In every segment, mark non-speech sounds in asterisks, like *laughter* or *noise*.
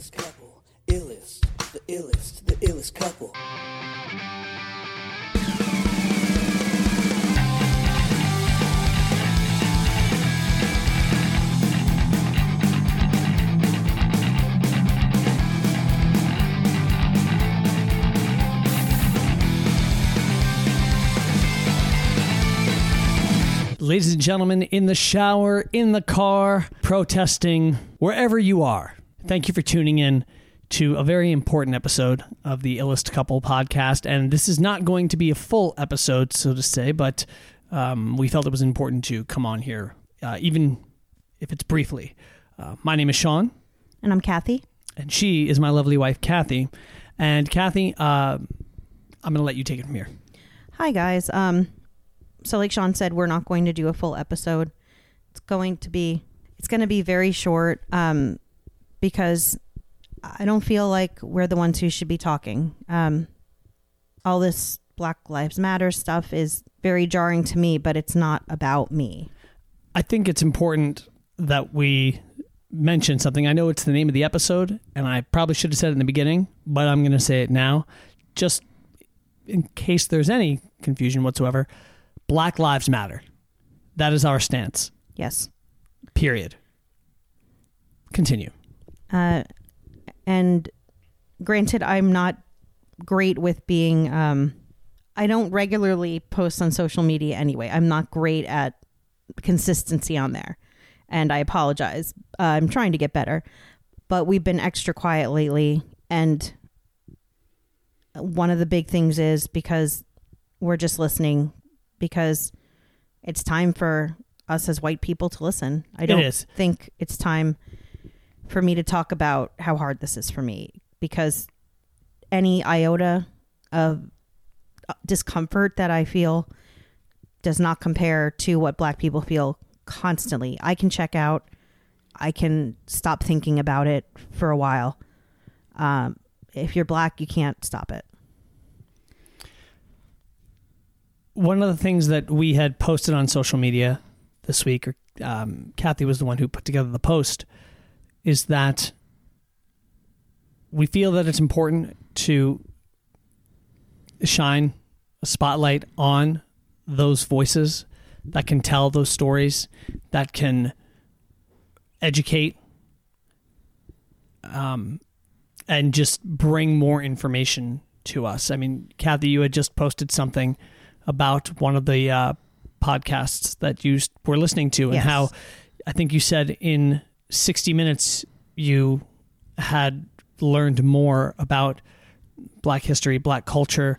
illest couple, illest, the illest, the illest couple. Ladies and gentlemen, in the shower, in the car, protesting, wherever you are, thank you for tuning in to a very important episode of the Illest Couple podcast. And this is not going to be a full episode, so to say, but um, we felt it was important to come on here, uh, even if it's briefly. Uh, my name is Sean, And I'm Kathy. and she is my lovely wife, Kathy. And Kathy, uh, I'm going to let you take it from here. Hi guys. Um so like Sean said, we're not going to do a full episode. It's going to be it's going to be very short um because I don't feel like we're the ones who should be talking. Um all this Black Lives Matter stuff is very jarring to me, but it's not about me. I think it's important that we mention something. I know it's the name of the episode, and I probably should have said it in the beginning, but I'm going to say it now, just in case there's any confusion whatsoever. Black Lives Matter. That is our stance. Yes. Period. Continue. Uh, and granted, I'm not great with being. Um, I don't regularly post on social media anyway. I'm not great at consistency on there, and I apologize. Uh, I'm trying to get better, but we've been extra quiet lately, and one of the big things is because we're just listening because it's time for us as white people to listen. I don't is. think it's time for me to talk about how hard this is for me because any iota of uh, discomfort that I feel does not compare to what black people feel constantly. I can check out. I can stop thinking about it for a while. Um, if you're black, you can't stop it. One of the things that we had posted on social media this week, or um, Kathy was the one who put together the post, is that we feel that it's important to shine a spotlight on those voices that can tell those stories, that can educate, um, and just bring more information to us. I mean, Kathy, you had just posted something about one of the uh, podcasts that you were listening to, and Yes. how I think you said in 60 minutes you had learned more about black history, black culture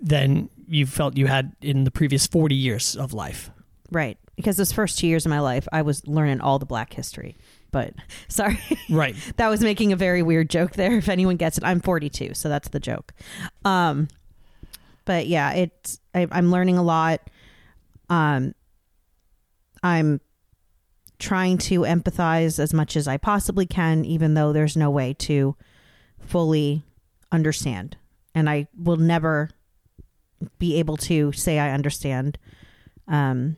than you felt you had in the previous 40 years of life. Right. Because those first two years of my life, I was learning all the black history. But *laughs* sorry, Right. *laughs* that was making a very weird joke there. *laughs* If anyone gets it, I'm 42, so that's the joke. Um, but yeah, it's I, I'm learning a lot. Um, I'm trying to empathize as much as I possibly can, even though there's no way to fully understand, and I will never be able to say I understand. Um,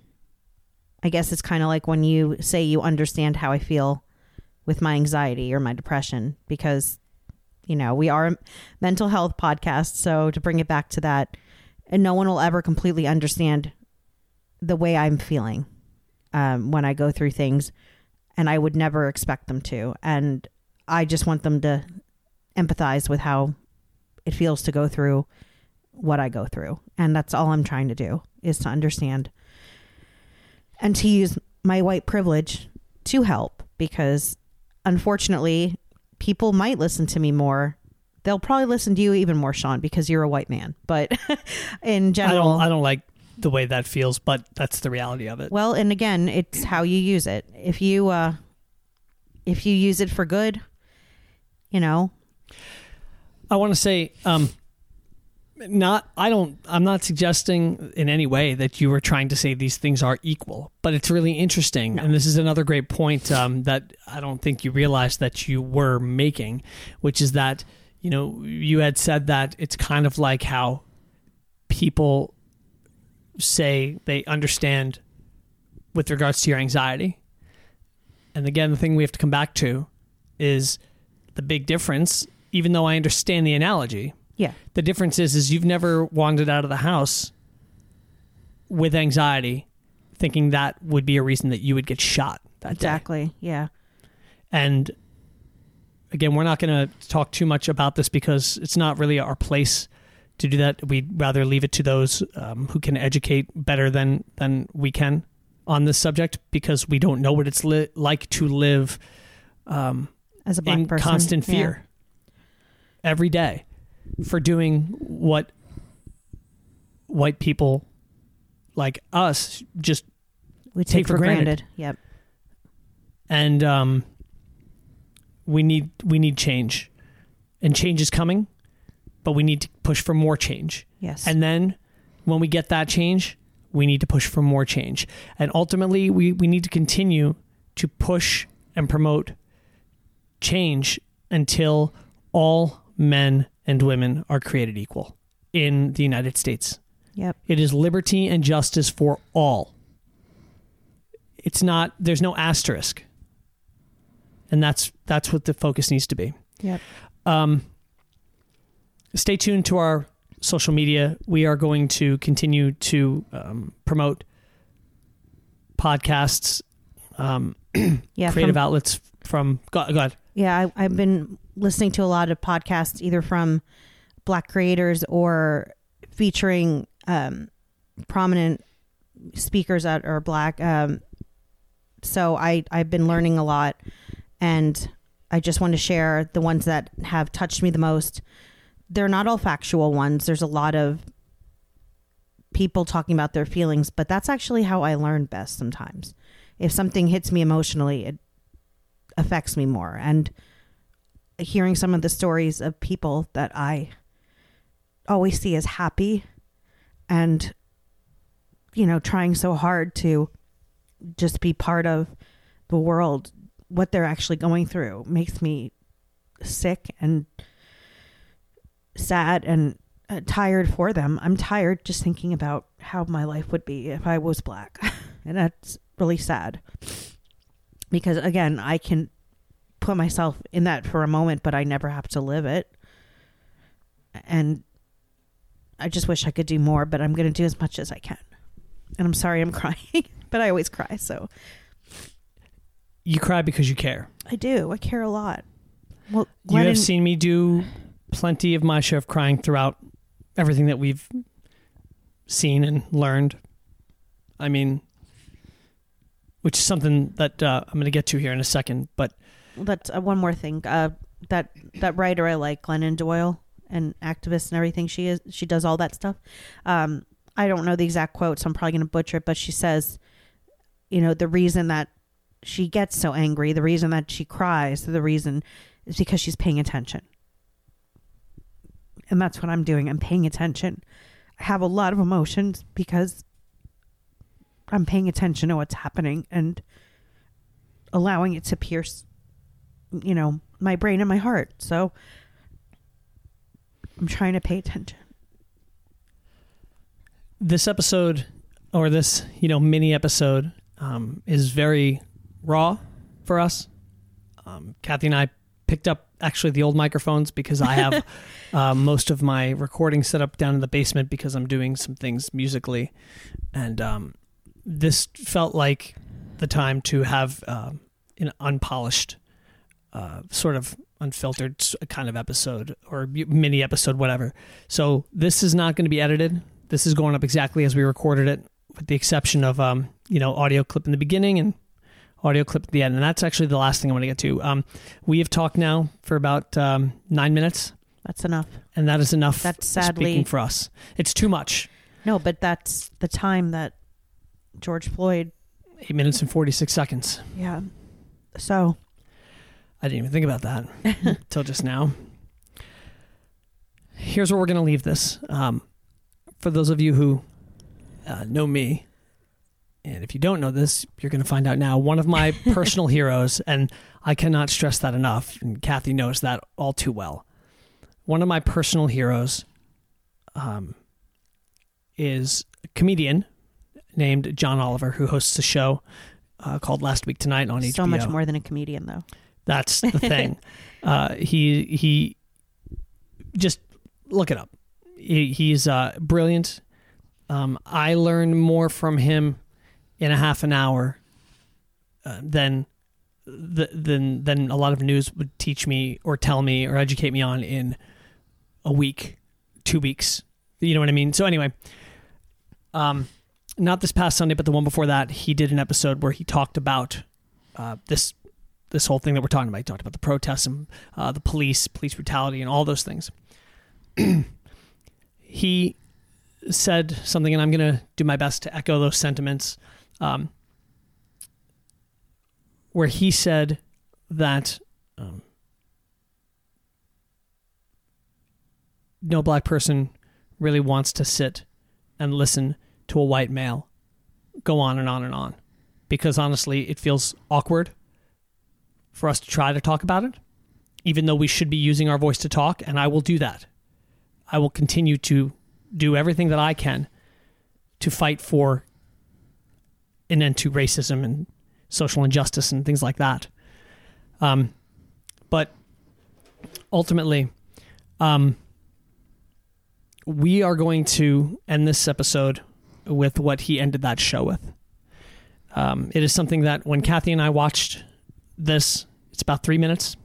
I guess it's kind of like when you say you understand how I feel with my anxiety or my depression because you know we are a mental health podcast so to bring it back to that and no one will ever completely understand the way i'm feeling um, when i go through things and i would never expect them to. And i just want them to empathize with how it feels to go through what i go through. And that's all i'm trying to do is to understand and to use my white privilege to help because unfortunately people might listen to me more. They'll probably listen to you even more sean because you're a white man. But *laughs* in I general don't I don't like the way that feels, but that's the reality of it. well and again it's how you use it. If you uh if you use it for good you know. I want to say, um, not I don't I'm not suggesting in any way that you were trying to say these things are equal, but it's really interesting, and this is another great point um, that I don't think you realized that you were making, which is that you know you had said that it's kind of like how people say they understand with regards to your anxiety. And again, the thing we have to come back to is the big difference, even though I understand the analogy, Yeah. the difference is is you've never wandered out of the house with anxiety, thinking that would be a reason that you would get shot that day. Exactly. Yeah. And again, we're not going to talk too much about this because it's not really our place to do that. We'd rather leave it to those um, who can educate better than than we can on this subject because we don't know what it's li- like to live um, As a black person in person. constant Yeah. fear every day for doing what white people like us just We take, Take for for granted. granted. Yep. and um, we need we need change, and change is coming, but we need to push for more change. Yes. And then when we get that change, we need to push for more change, and ultimately we we need to continue to push and promote change until all men and women are created equal in the United States. yep. It is liberty and justice for all. It's not there's no asterisk. And that's that's what the focus needs to be. Yep. Um, stay tuned to our social media. We are going to continue to um, promote podcasts, um, *clears throat* Yeah. creative from- outlets from go, go ahead. Yeah, I, I've been listening to a lot of podcasts, either from Black creators or featuring um, prominent speakers that are Black. Um, so I I've been learning a lot, and I just want to share the ones that have touched me the most. They're not all factual ones. There's a lot of people talking about their feelings, but that's actually how I learn best sometimes. If something hits me emotionally, it affects me more. And hearing some of the stories of people that I always see as happy and, you know, trying so hard to just be part of the world, what they're actually going through makes me sick and sad and uh, tired for them. I'm tired just thinking about how my life would be if I was black. *laughs* and that's really sad because again i can put myself in that for a moment but i never have to live it and i just wish i could do more but i'm going to do as much as i can and i'm sorry i'm *laughs* crying but i always cry so You cry because you care. i do i care a lot well You Glennon, have seen me do plenty of my share of crying throughout everything that we've seen and learned. I mean, which is something that uh, I'm going to get to here in a second. But that's uh, one more thing uh, that that writer i like glennon doyle and activist and everything she is she does all that stuff um, i don't know the exact quote so i'm probably going to butcher it but she says you know the reason that she gets so angry the reason that she cries the reason is because she's paying attention and that's what i'm doing. I'm paying attention. I have a lot of emotions because i'm paying attention to what's happening and allowing it to pierce you know my brain and my heart. So i'm trying to pay attention. This episode, or this you know mini episode, um, is very raw for us. Um, Kathy and I picked up actually the old microphones because I have *laughs* uh, most of my recording set up down in the basement because I'm doing some things musically, and um, this felt like the time to have um an unpolished, uh, sort of unfiltered kind of episode or mini episode, whatever. So this is not going to be edited. This is going up exactly as we recorded it, with the exception of um, you know audio clip in the beginning and audio clip at the end. And that's actually the last thing I want to get to. Um, we have talked now for about um, nine minutes, that's enough and that is enough. That's sadly- speaking for us. It's too much. no but that's the time that george floyd Eight minutes and forty six seconds. yeah so I didn't even think about that *laughs* until just now. Here's where we're going to leave this. Um, for those of you who uh, know me, and if you don't know this, you're going to find out now. One of my *laughs* personal heroes, and I cannot stress that enough, and Kathy knows that all too well. One of my personal heroes um, is a comedian named John Oliver, who hosts a show uh, called Last Week Tonight on HBO so much more than a comedian though That's the *laughs* thing. uh, he he just look it up. He, he's uh, brilliant. Um, I learned more from him in a half an hour uh, than th- than than a lot of news would teach me or tell me or educate me on in a week, two weeks. You know what I mean? So anyway, um, not this past Sunday, but the one before that, he did an episode where he talked about uh, this this whole thing that we're talking about. He talked about the protests and uh, the police, police brutality, and all those things. *clears throat* he said something, and I'm going to do my best to echo those sentiments. Um, where he said that um, no black person really wants to sit and listen to a white male go on and on and on. Because honestly it feels awkward for us to try to talk about it even though we should be using our voice to talk and I will do that. I will continue to do everything that I can to fight for an end to racism and social injustice and things like that um, but ultimately um, we are going to end this episode with what he ended that show with. Um, it is something that when Kathy and I watched this, it's about three minutes,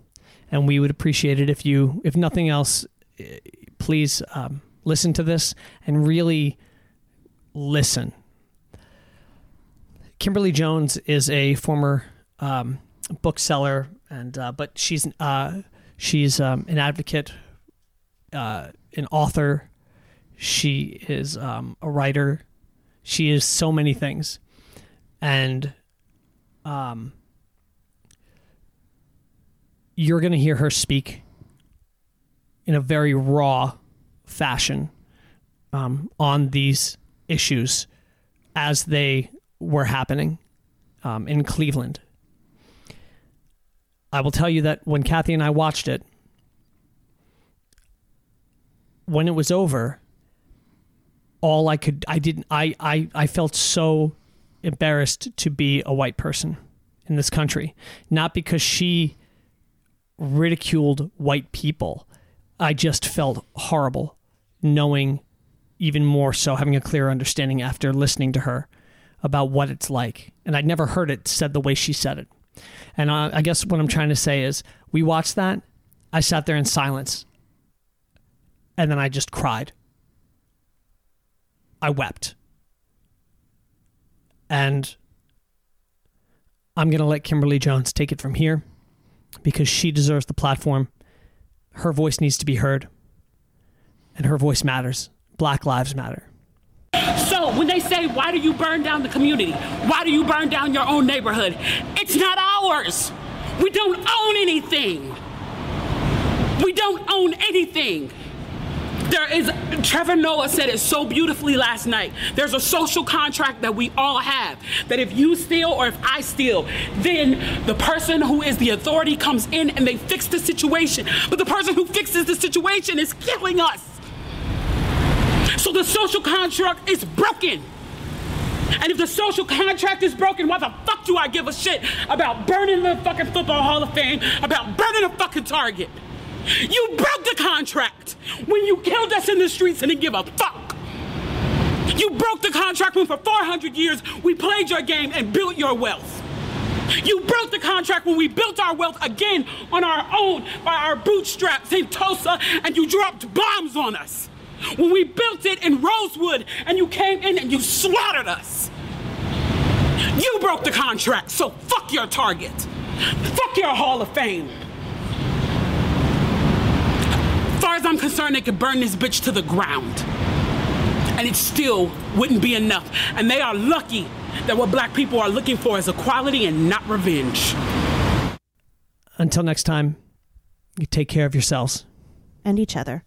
and we would appreciate it if you, if nothing else, eh, please um, listen to this and really listen. Kimberly Jones is a former um, bookseller, and uh, but she's uh, she's um, an advocate, uh, an author. She is um, a writer. She is so many things, and um, you're going to hear her speak in a very raw fashion um, on these issues as they were happening um, in Cleveland. I will tell you that when Kathy and I watched it, when it was over, all I could, I didn't, I, I, I felt so embarrassed to be a white person in this country. Not because she ridiculed white people. I just felt horrible knowing even more so having a clear understanding after listening to her about what it's like. And I'd never heard it said the way she said it. And I, I guess what I'm trying to say is we watched that. I sat there in silence. And then I just cried. I wept. And I'm going to let Kimberly Jones take it from here because she deserves the platform. Her voice needs to be heard, and her voice matters. Black Lives Matter. When they say, why do you burn down the community? Why do you burn down your own neighborhood? It's not ours. We don't own anything. We don't own anything. There is, Trevor Noah said it so beautifully last night. There's a social contract that we all have. That if you steal or if I steal, then the person who is the authority comes in and they fix the situation. But the person who fixes the situation is killing us. So the social contract is broken. And if the social contract is broken, why the fuck do I give a shit about burning the fucking Football Hall of Fame, about burning a fucking Target? You broke the contract when you killed us in the streets and didn't give a fuck. You broke the contract when for 400 years we played your game and built your wealth. You broke the contract when we built our wealth again on our own by our bootstraps in Tulsa and you dropped bombs on us. When we built it in Rosewood and you came in and you slaughtered us. You broke the contract, so fuck your target. Fuck your Hall of Fame. As far as I'm concerned, they could burn this bitch to the ground. And it still wouldn't be enough. And they are lucky that what black people are looking for is equality and not revenge. Until next time, you take care of yourselves. and each other.